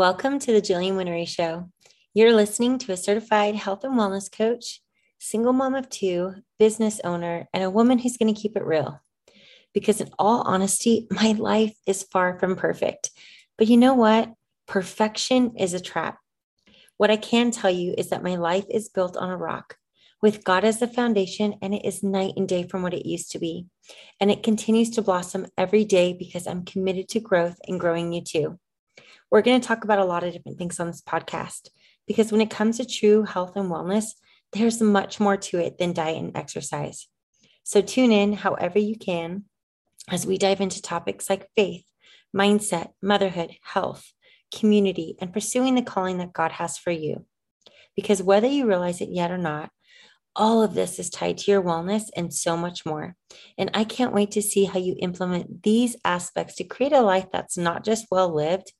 Welcome to the Jillian Whinery Show. You're listening to a certified health and wellness coach, single mom of two, business owner, and a woman who's going to keep it real. Because, in all honesty, my life is far from perfect. But you know what? Perfection is a trap. What I can tell you is that my life is built on a rock with God as the foundation, and it is night and day from what it used to be. And it continues to blossom every day because I'm committed to growth and growing you too. We're going to talk about a lot of different things on this podcast because when it comes to true health and wellness, there's much more to it than diet and exercise. So tune in however you can as we dive into topics like faith, mindset, motherhood, health, community, and pursuing the calling that God has for you. Because whether you realize it yet or not, all of this is tied to your wellness and so much more. And I can't wait to see how you implement these aspects to create a life that's not just well lived,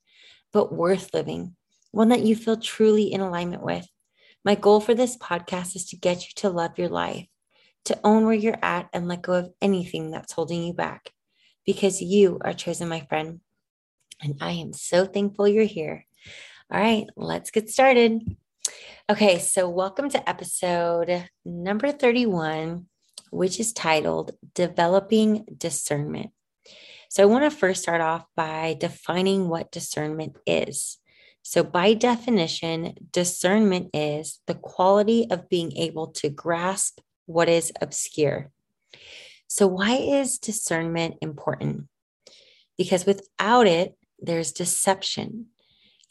but worth living, one that you feel truly in alignment with. My goal for this podcast is to get you to love your life, to own where you're at, and let go of anything that's holding you back because you are chosen, my friend. And I am so thankful you're here. All right, let's get started. Okay, so welcome to episode number 31, which is titled Developing Discernment. So I want to first start off by defining what discernment is. So, by definition, discernment is the quality of being able to grasp what is obscure. So, why is discernment important? Because without it, there's deception,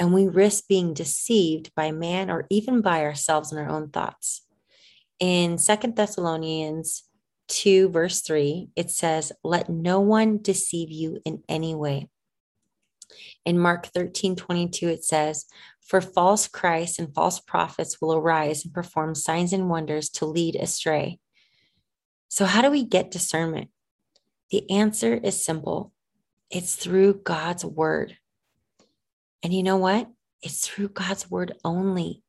and we risk being deceived by man or even by ourselves and our own thoughts. In Second Thessalonians 2, verse 3, it says, Let no one deceive you in any way. In Mark 13, 22, it says, For false Christs and false prophets will arise and perform signs and wonders to lead astray. So, how do we get discernment? The answer is simple it's through God's word. And you know what? It's through God's word only.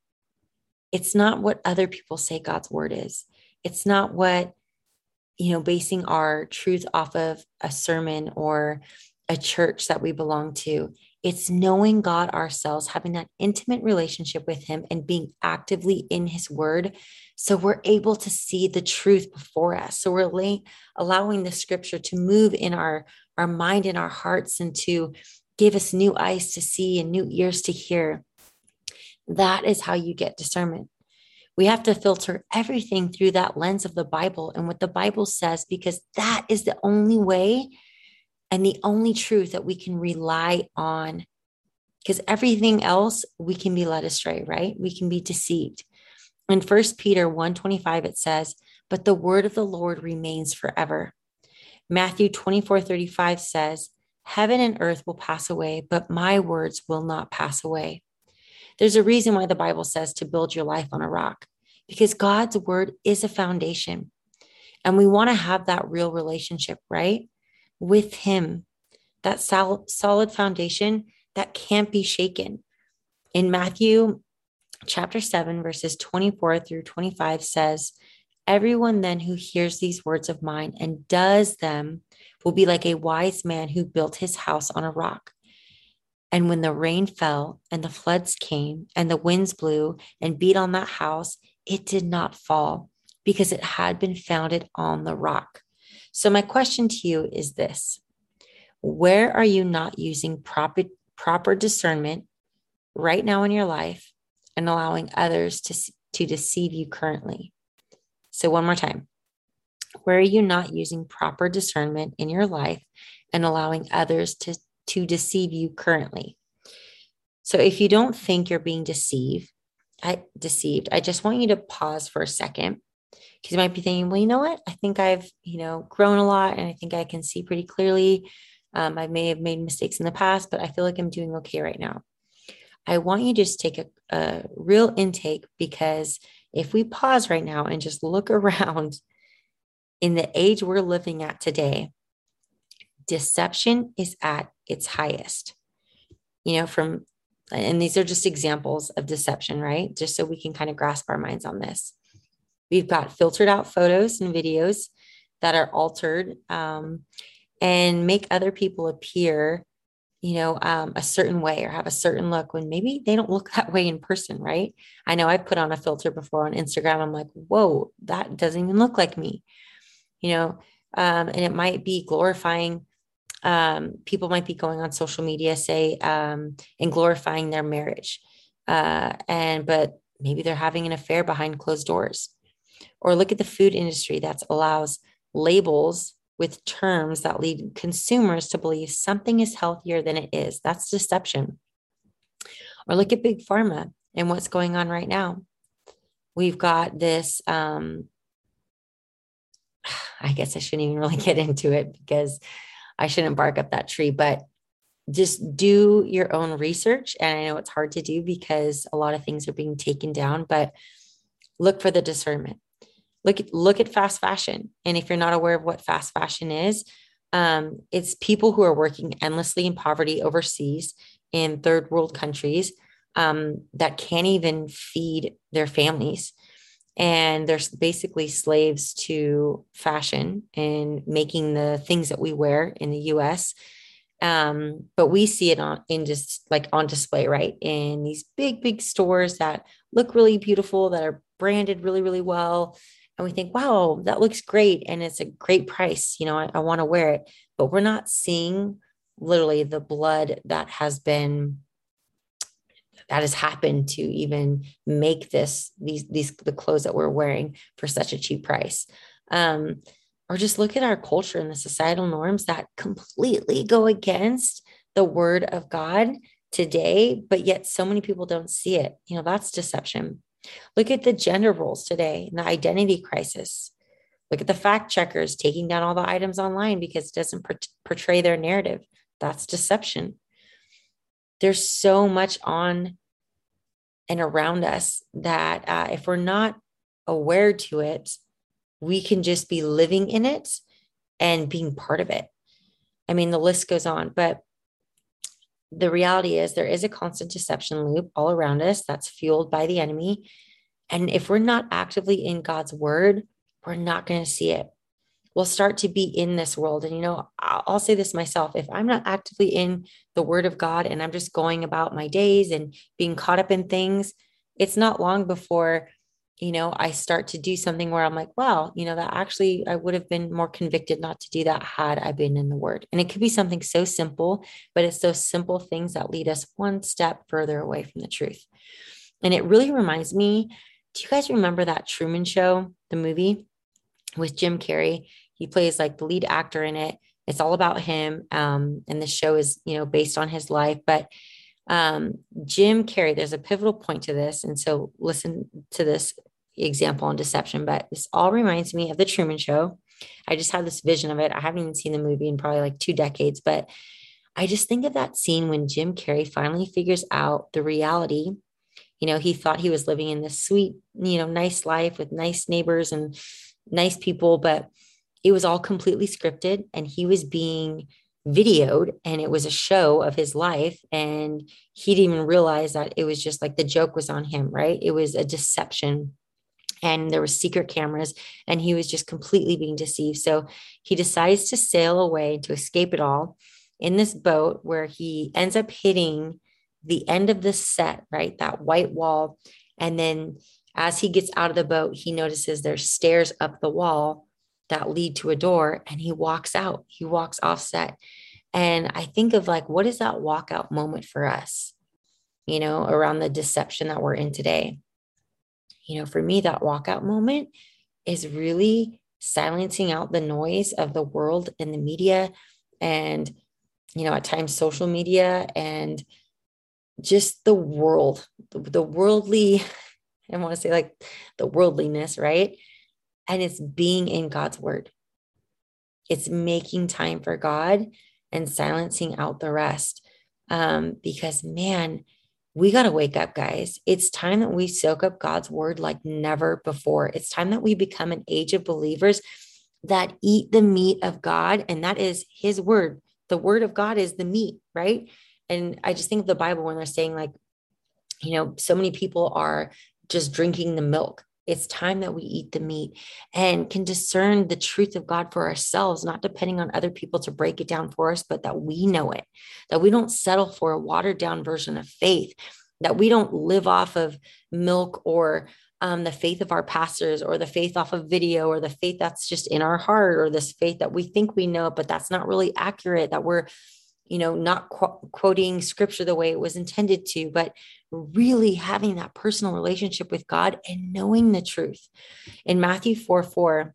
It's not what other people say God's word is. It's not what you know, basing our truth off of a sermon or a church that we belong to. It's knowing God ourselves, having that intimate relationship with Him and being actively in His Word. So we're able to see the truth before us. So we're lay, allowing the scripture to move in our, our mind and our hearts and to give us new eyes to see and new ears to hear. That is how you get discernment we have to filter everything through that lens of the Bible and what the Bible says, because that is the only way and the only truth that we can rely on. Because everything else, we can be led astray, right? We can be deceived. In First Peter 125, it says, But the word of the Lord remains forever. Matthew 24 35 says, Heaven and earth will pass away, but my words will not pass away. There's a reason why the Bible says to build your life on a rock because God's word is a foundation. And we want to have that real relationship, right? With Him, that sol- solid foundation that can't be shaken. In Matthew chapter 7, verses 24 through 25 says, Everyone then who hears these words of mine and does them will be like a wise man who built his house on a rock. And when the rain fell and the floods came and the winds blew and beat on that house, it did not fall because it had been founded on the rock. So, my question to you is this Where are you not using proper, proper discernment right now in your life and allowing others to, to deceive you currently? So, one more time. Where are you not using proper discernment in your life and allowing others to, to deceive you currently? So, if you don't think you're being deceived, I deceived. I just want you to pause for a second because you might be thinking, well, you know what? I think I've, you know, grown a lot and I think I can see pretty clearly. Um, I may have made mistakes in the past, but I feel like I'm doing okay right now. I want you to just take a, a real intake because if we pause right now and just look around in the age we're living at today, deception is at its highest. You know, from and these are just examples of deception, right? Just so we can kind of grasp our minds on this. We've got filtered out photos and videos that are altered um, and make other people appear you know, um, a certain way or have a certain look when maybe they don't look that way in person, right? I know I put on a filter before on Instagram. I'm like, whoa, that doesn't even look like me, you know, um, and it might be glorifying. Um, people might be going on social media, say, um, and glorifying their marriage, uh, and but maybe they're having an affair behind closed doors. Or look at the food industry that allows labels with terms that lead consumers to believe something is healthier than it is. That's deception. Or look at big pharma and what's going on right now. We've got this. Um, I guess I shouldn't even really get into it because I shouldn't bark up that tree, but just do your own research. And I know it's hard to do because a lot of things are being taken down, but look for the discernment. Look at look at fast fashion. And if you're not aware of what fast fashion is um, it's people who are working endlessly in poverty overseas in third world countries um, that can't even feed their families and they're basically slaves to fashion and making the things that we wear in the us um, but we see it on in just like on display right in these big big stores that look really beautiful that are branded really really well and we think, wow, that looks great. And it's a great price. You know, I, I want to wear it. But we're not seeing literally the blood that has been that has happened to even make this these these the clothes that we're wearing for such a cheap price um or just look at our culture and the societal norms that completely go against the word of god today but yet so many people don't see it you know that's deception Look at the gender roles today and the identity crisis. Look at the fact checkers taking down all the items online because it doesn't portray their narrative. That's deception. There's so much on and around us that uh, if we're not aware to it, we can just be living in it and being part of it. I mean, the list goes on, but the reality is there is a constant deception loop all around us that's fueled by the enemy. And if we're not actively in God's word, we're not going to see it. We'll start to be in this world. And, you know, I'll say this myself if I'm not actively in the word of God and I'm just going about my days and being caught up in things, it's not long before you know, I start to do something where I'm like, wow, you know, that actually I would have been more convicted not to do that had I been in the word. And it could be something so simple, but it's those simple things that lead us one step further away from the truth. And it really reminds me do you guys remember that Truman Show, the movie with Jim Carrey? He plays like the lead actor in it. It's all about him. Um, and the show is, you know, based on his life. But um, Jim Carrey, there's a pivotal point to this. And so listen to this example on deception, but this all reminds me of the Truman Show. I just had this vision of it. I haven't even seen the movie in probably like two decades, but I just think of that scene when Jim Carrey finally figures out the reality. You know, he thought he was living in this sweet, you know, nice life with nice neighbors and nice people, but it was all completely scripted and he was being videoed and it was a show of his life and he didn't even realize that it was just like the joke was on him right? It was a deception and there were secret cameras and he was just completely being deceived. So he decides to sail away to escape it all in this boat where he ends up hitting the end of the set right? That white wall. And then as he gets out of the boat he notices there's stairs up the wall that lead to a door and he walks out. He walks offset and i think of like what is that walkout moment for us you know around the deception that we're in today? You know, for me, that walkout moment is really silencing out the noise of the world and the media and, you know, at times social media and just the world, the, the worldly, I want to say like the worldliness, right? And it's being in God's word. It's making time for God and silencing out the rest. Um, because man, we got to wake up, guys. It's time that we soak up God's word like never before. It's time that we become an age of believers that eat the meat of God, and that is his word. The word of God is the meat, right? And I just think of the Bible when they're saying, like, you know, so many people are just drinking the milk. It's time that we eat the meat and can discern the truth of God for ourselves, not depending on other people to break it down for us, but that we know it, that we don't settle for a watered down version of faith, that we don't live off of milk or um, the faith of our pastors or the faith off of video or the faith that's just in our heart or this faith that we think we know, but that's not really accurate, that we're you know, not qu- quoting scripture the way it was intended to, but really having that personal relationship with God and knowing the truth. In Matthew 4 4,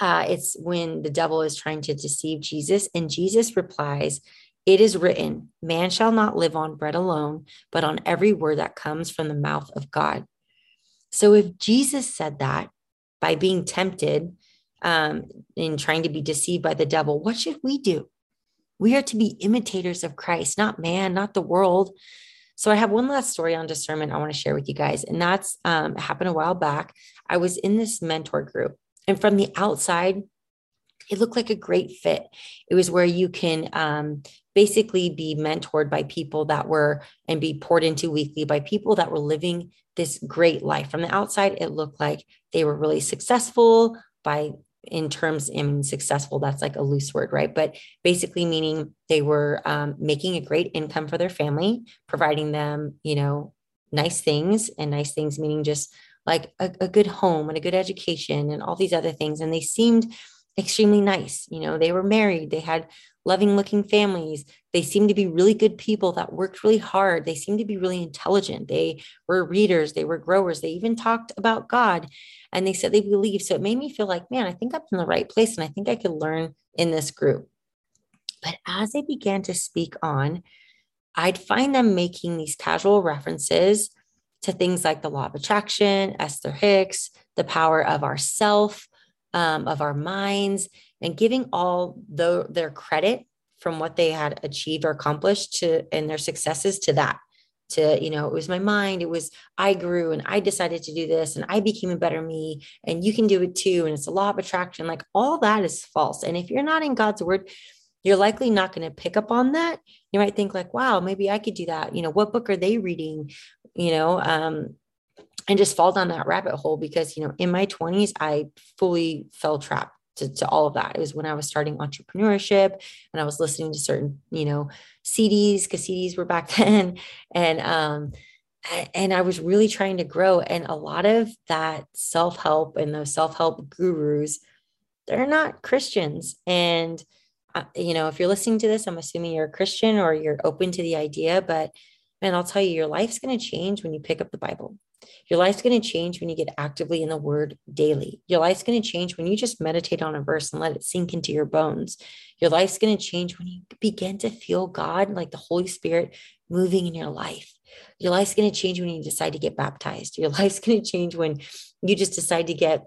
uh, it's when the devil is trying to deceive Jesus, and Jesus replies, It is written, man shall not live on bread alone, but on every word that comes from the mouth of God. So if Jesus said that by being tempted um, in trying to be deceived by the devil, what should we do? We are to be imitators of Christ, not man, not the world. So I have one last story on discernment I want to share with you guys, and that's um, happened a while back. I was in this mentor group, and from the outside, it looked like a great fit. It was where you can um, basically be mentored by people that were and be poured into weekly by people that were living this great life. From the outside, it looked like they were really successful by in terms I mean successful that's like a loose word right? But basically meaning they were um, making a great income for their family providing them you know nice things and nice things meaning just like a, a good home and a good education and all these other things. And they seemed extremely nice you know they were married they had loving looking families. They seemed to be really good people that worked really hard. They seemed to be really intelligent. They were readers. They were growers. They even talked about god and they said they believe. So it made me feel like, man, I think I'm in the right place and I think I could learn in this group. But as they began to speak on, I'd find them making these casual references to things like the law of attraction, Esther Hicks, the power of our self, um, of our minds, and giving all the, their credit from what they had achieved or accomplished to and their successes to that to you know it was my mind it was i grew and i decided to do this and i became a better me and you can do it too and it's a law of attraction. Like all that is false. And if you're not in god's word you're likely not going to pick up on that. You might think like wow maybe i could do that. You know what book are they reading? You know um and just fall down that rabbit hole because you know in my 20s i fully fell trapped to, to all of that. It was when I was starting entrepreneurship and I was listening to certain, you know, CDs because CDs were back then. And, um, and I was really trying to grow. And a lot of that self help and those self help gurus, they're not Christians. And, uh, you know, if you're listening to this, I'm assuming you're a Christian or you're open to the idea. But man, I'll tell you, your life's going to change when you pick up the Bible. Your life's going to change when you get actively in the word daily. Your life's going to change when you just meditate on a verse and let it sink into your bones. Your life's going to change when you begin to feel God, like the Holy Spirit, moving in your life. Your life's going to change when you decide to get baptized. Your life's going to change when you just decide to get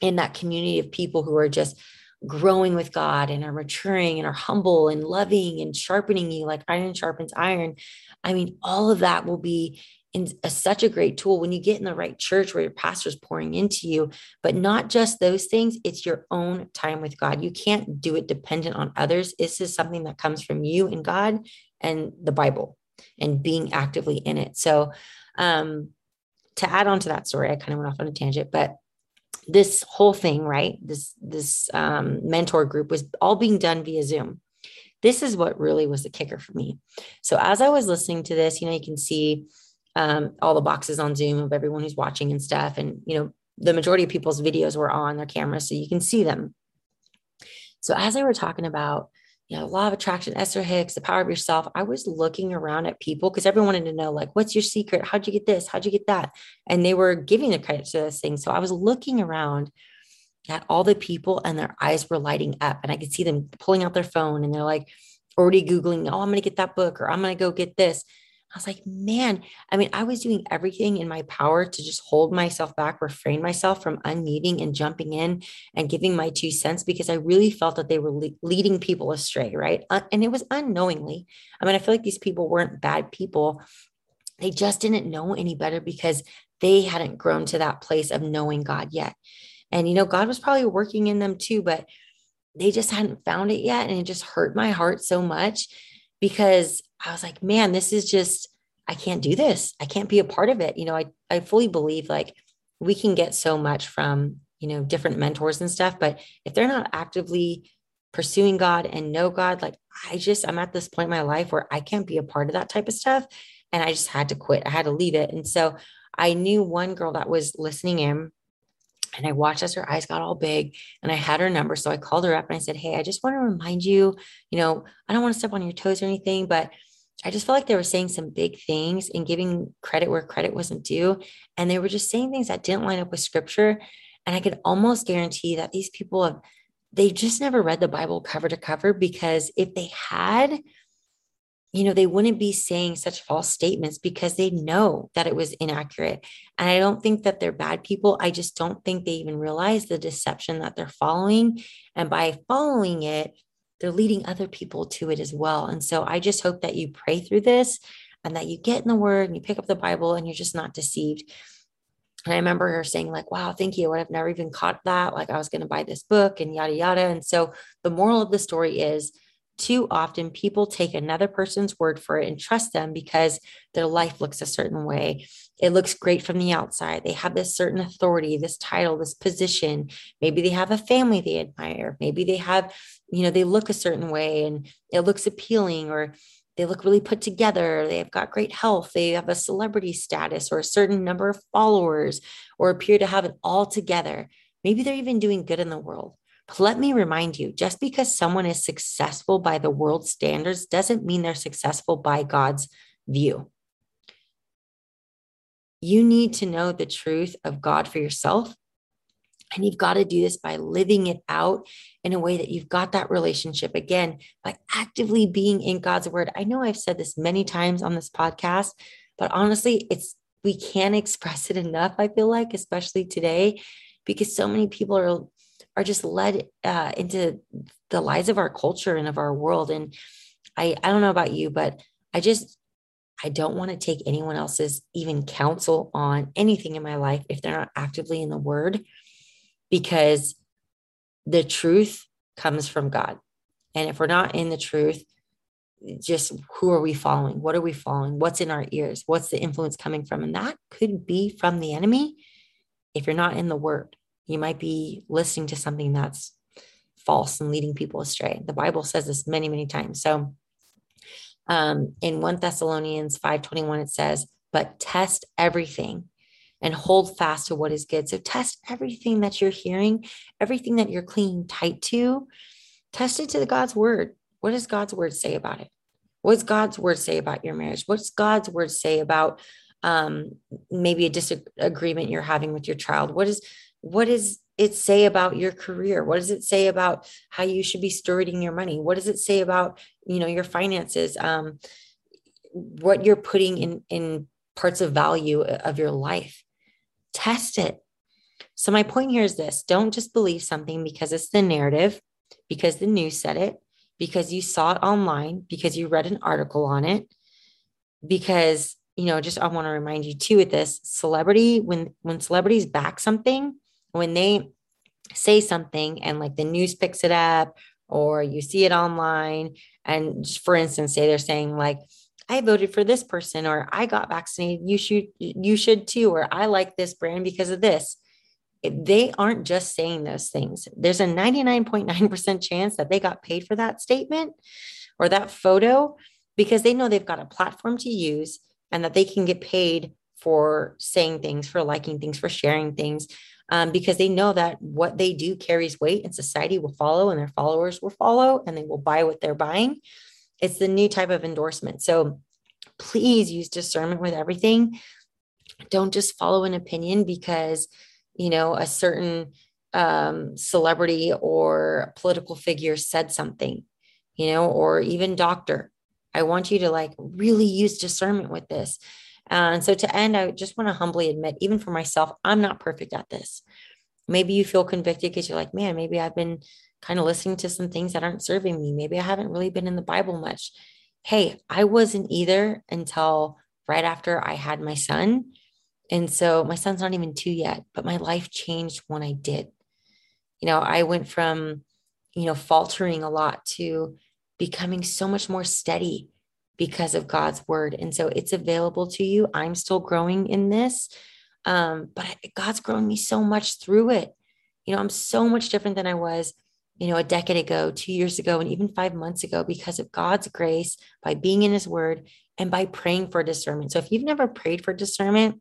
in that community of people who are just growing with God and are maturing and are humble and loving and sharpening you like iron sharpens iron. I mean, all of that will be in a, such a great tool when you get in the right church where your pastor is pouring into you but not just those things it's your own time with god. You can't do it dependent on others. This is something that comes from you and god and the bible and being actively in it. So um to add on to that story i kind of went off on a tangent but this whole thing right this this um, mentor group was all being done via zoom. This is what really was the kicker for me. So as i was listening to this you know you can see um, all the boxes on Zoom of everyone who's watching and stuff. And, you know, the majority of people's videos were on their cameras so you can see them. So as I were talking about, you know, law of attraction, Esther Hicks, the power of yourself, I was looking around at people because everyone wanted to know, like, what's your secret? How'd you get this? How'd you get that? And they were giving the credit to this thing. So I was looking around at all the people and their eyes were lighting up and I could see them pulling out their phone and they're like already Googling, oh, I'm going to get that book or I'm going to go get this. I was like, man, I mean, I was doing everything in my power to just hold myself back, refrain myself from unmuting and jumping in and giving my two cents because I really felt that they were le- leading people astray, right? Uh, and it was unknowingly. I mean, I feel like these people weren't bad people. They just didn't know any better because they hadn't grown to that place of knowing God yet. And, you know, God was probably working in them too, but they just hadn't found it yet. And it just hurt my heart so much because I was like, man, this is just, I can't do this. I can't be a part of it. You know, I, I fully believe like we can get so much from, you know, different mentors and stuff, but if they're not actively pursuing God and know God, like I just, I'm at this point in my life where I can't be a part of that type of stuff. And I just had to quit. I had to leave it. And so I knew one girl that was listening in and I watched as her eyes got all big and I had her number. So I called her up and I said, Hey, I just want to remind you, you know, I don't want to step on your toes or anything, but I just felt like they were saying some big things and giving credit where credit wasn't due. And they were just saying things that didn't line up with scripture. And I could almost guarantee that these people have, they just never read the Bible cover to cover because if they had, you know, they wouldn't be saying such false statements because they know that it was inaccurate. And I don't think that they're bad people. I just don't think they even realize the deception that they're following. And by following it, they're leading other people to it as well. And so I just hope that you pray through this and that you get in the word and you pick up the Bible and you're just not deceived. And I remember her saying, like, wow, thank you. I would have never even caught that. Like, I was going to buy this book and yada, yada. And so the moral of the story is too often people take another person's word for it and trust them because their life looks a certain way. It looks great from the outside. They have this certain authority, this title, this position. Maybe they have a family they admire. Maybe they have, you know, they look a certain way and it looks appealing or they look really put together. They've got great health. They have a celebrity status or a certain number of followers or appear to have it all together. Maybe they're even doing good in the world. Let me remind you just because someone is successful by the world standards doesn't mean they're successful by God's view. You need to know the truth of God for yourself. And you've got to do this by living it out in a way that you've got that relationship again, by actively being in God's word. I know I've said this many times on this podcast, but honestly, it's we can't express it enough, I feel like, especially today, because so many people are are just led uh, into the lies of our culture and of our world. And I, I don't know about you, but I just, I don't want to take anyone else's even counsel on anything in my life if they're not actively in the word, because the truth comes from God. And if we're not in the truth, just who are we following? What are we following? What's in our ears? What's the influence coming from? And that could be from the enemy if you're not in the word you might be listening to something that's false and leading people astray. The Bible says this many, many times. So um, in 1 Thessalonians 5:21, it says, but test everything and hold fast to what is good. So test everything that you're hearing, everything that you're clinging tight to, test it to the God's word. What does God's word say about it? What's God's word say about your marriage? What's God's word say about um, maybe a disagreement you're having with your child? What is what does it say about your career? What does it say about how you should be stewarding your money? What does it say about you know your finances? Um, what you're putting in in parts of value of your life. Test it. So my point here is this. Don't just believe something because it's the narrative because the news said it because you saw it online because you read an article on it because you know just i want to remind you too with this celebrity when when celebrities back something when they say something and like the news picks it up or you see it online and for instance say they're saying like i voted for this person or i got vaccinated. You should you should too or i like this brand because of this. They aren't just saying those things. There's a 99.9% chance that they got paid for that statement or that photo because they know they've got a platform to use and that they can get paid for saying things for liking things for sharing things um, because they know that what they do carries weight and society will follow and their followers will follow and they will buy what they're buying. It's the new type of endorsement. So please use discernment with everything. Don't just follow an opinion because, you know, a certain um, celebrity or political figure said something, you know, or even doctor. I want you to like really use discernment with this. Uh, and so to end, I just want to humbly admit, even for myself, I'm not perfect at this. Maybe you feel convicted because you're like, man, maybe I've been kind of listening to some things that aren't serving me. Maybe I haven't really been in the Bible much. Hey, I wasn't either until right after I had my son. And so my son's not even two yet, but my life changed when I did. You know, I went from, you know, faltering a lot to becoming so much more steady because of God's word. And so it's available to you. I'm still growing in this. Um, but God's grown me so much through it. You know, I'm so much different than I was, you know, a decade ago, two years ago, and even five months ago because of God's grace by being in his word and by praying for discernment. So if you've never prayed for discernment,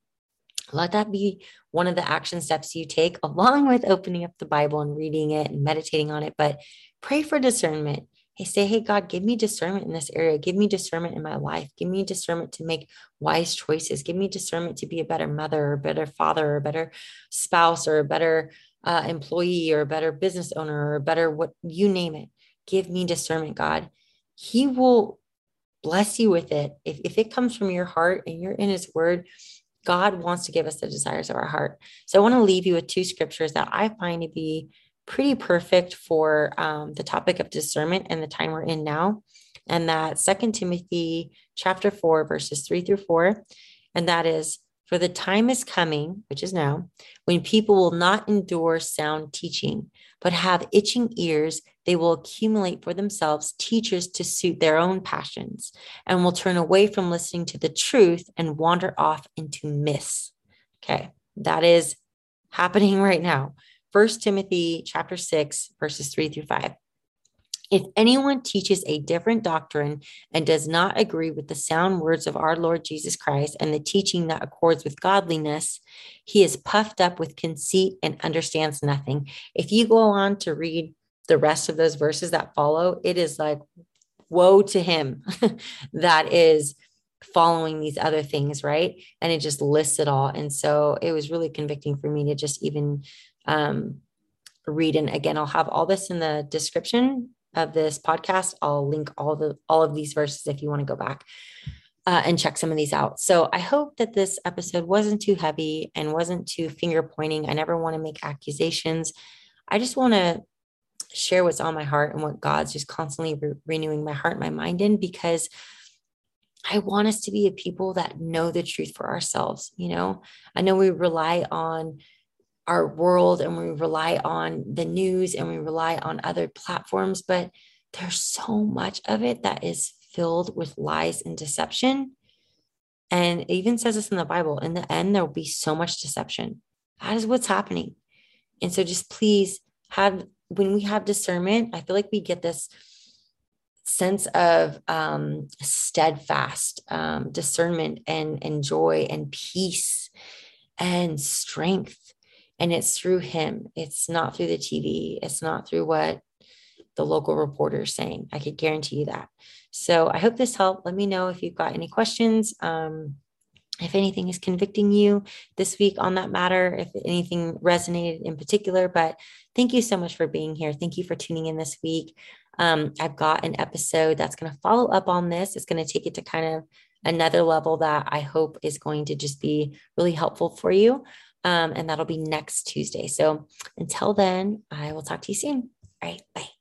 let that be one of the action steps you take, along with opening up the Bible and reading it and meditating on it. But pray for discernment. Hey, say, hey, God, give me discernment in this area. Give me discernment in my life. Give me discernment to make wise choices. Give me discernment to be a better mother or better father or better spouse or a better uh, employee or a better business owner or a better what you name it. Give me discernment, God. He will bless you with it. If, if it comes from your heart and you're in his word, God wants to give us the desires of our heart. So I want to leave you with two scriptures that I find to be pretty perfect for um, the topic of discernment and the time we're in now. And that Second Timothy chapter 4, verses 3 through 4. And that is, for the time is coming, which is now, when people will not endure sound teaching, but have itching ears. They will accumulate for themselves teachers to suit their own passions and will turn away from listening to the truth and wander off into myths. Okay, that is happening right now. First Timothy chapter 6 verses 3 through 5. If anyone teaches a different doctrine and does not agree with the sound words of our Lord Jesus Christ and the teaching that accords with godliness, he is puffed up with conceit and understands nothing. If you go on to read the rest of those verses that follow, it is like, woe to him that is following these other things, right? And it just lists it all. And so it was really convicting for me to just even um, read. And again, I'll have all this in the description of this podcast. I'll link all the all of these verses if you want to go back uh, and check some of these out. So I hope that this episode wasn't too heavy and wasn't too finger pointing. I never want to make accusations. I just want to share what's on my heart and what God's just constantly re- renewing my heart, my mind in because I want us to be a people that know the truth for ourselves. You know, I know we rely on our world and we rely on the news and we rely on other platforms, but there's so much of it that is filled with lies and deception. And it even says this in the Bible in the end, there will be so much deception. That is what's happening. And so just please have, when we have discernment, I feel like we get this sense of um, steadfast um, discernment and, and joy and peace and strength and it's through him. It's not through the tv it's not through what the local reporter is saying. I could guarantee you that. So i hope this helped. Let me know if you've got any questions. Um, if anything is convicting you this week on that matter if anything resonated in particular but thank you so much for being here. Thank you for tuning in this week. Um, i've got an episode that's going to follow up on this. It's going to take it to kind of another level that i hope is going to just be really helpful for you um, and that'll be next Tuesday. So until then, I will talk to you soon. All right. Bye.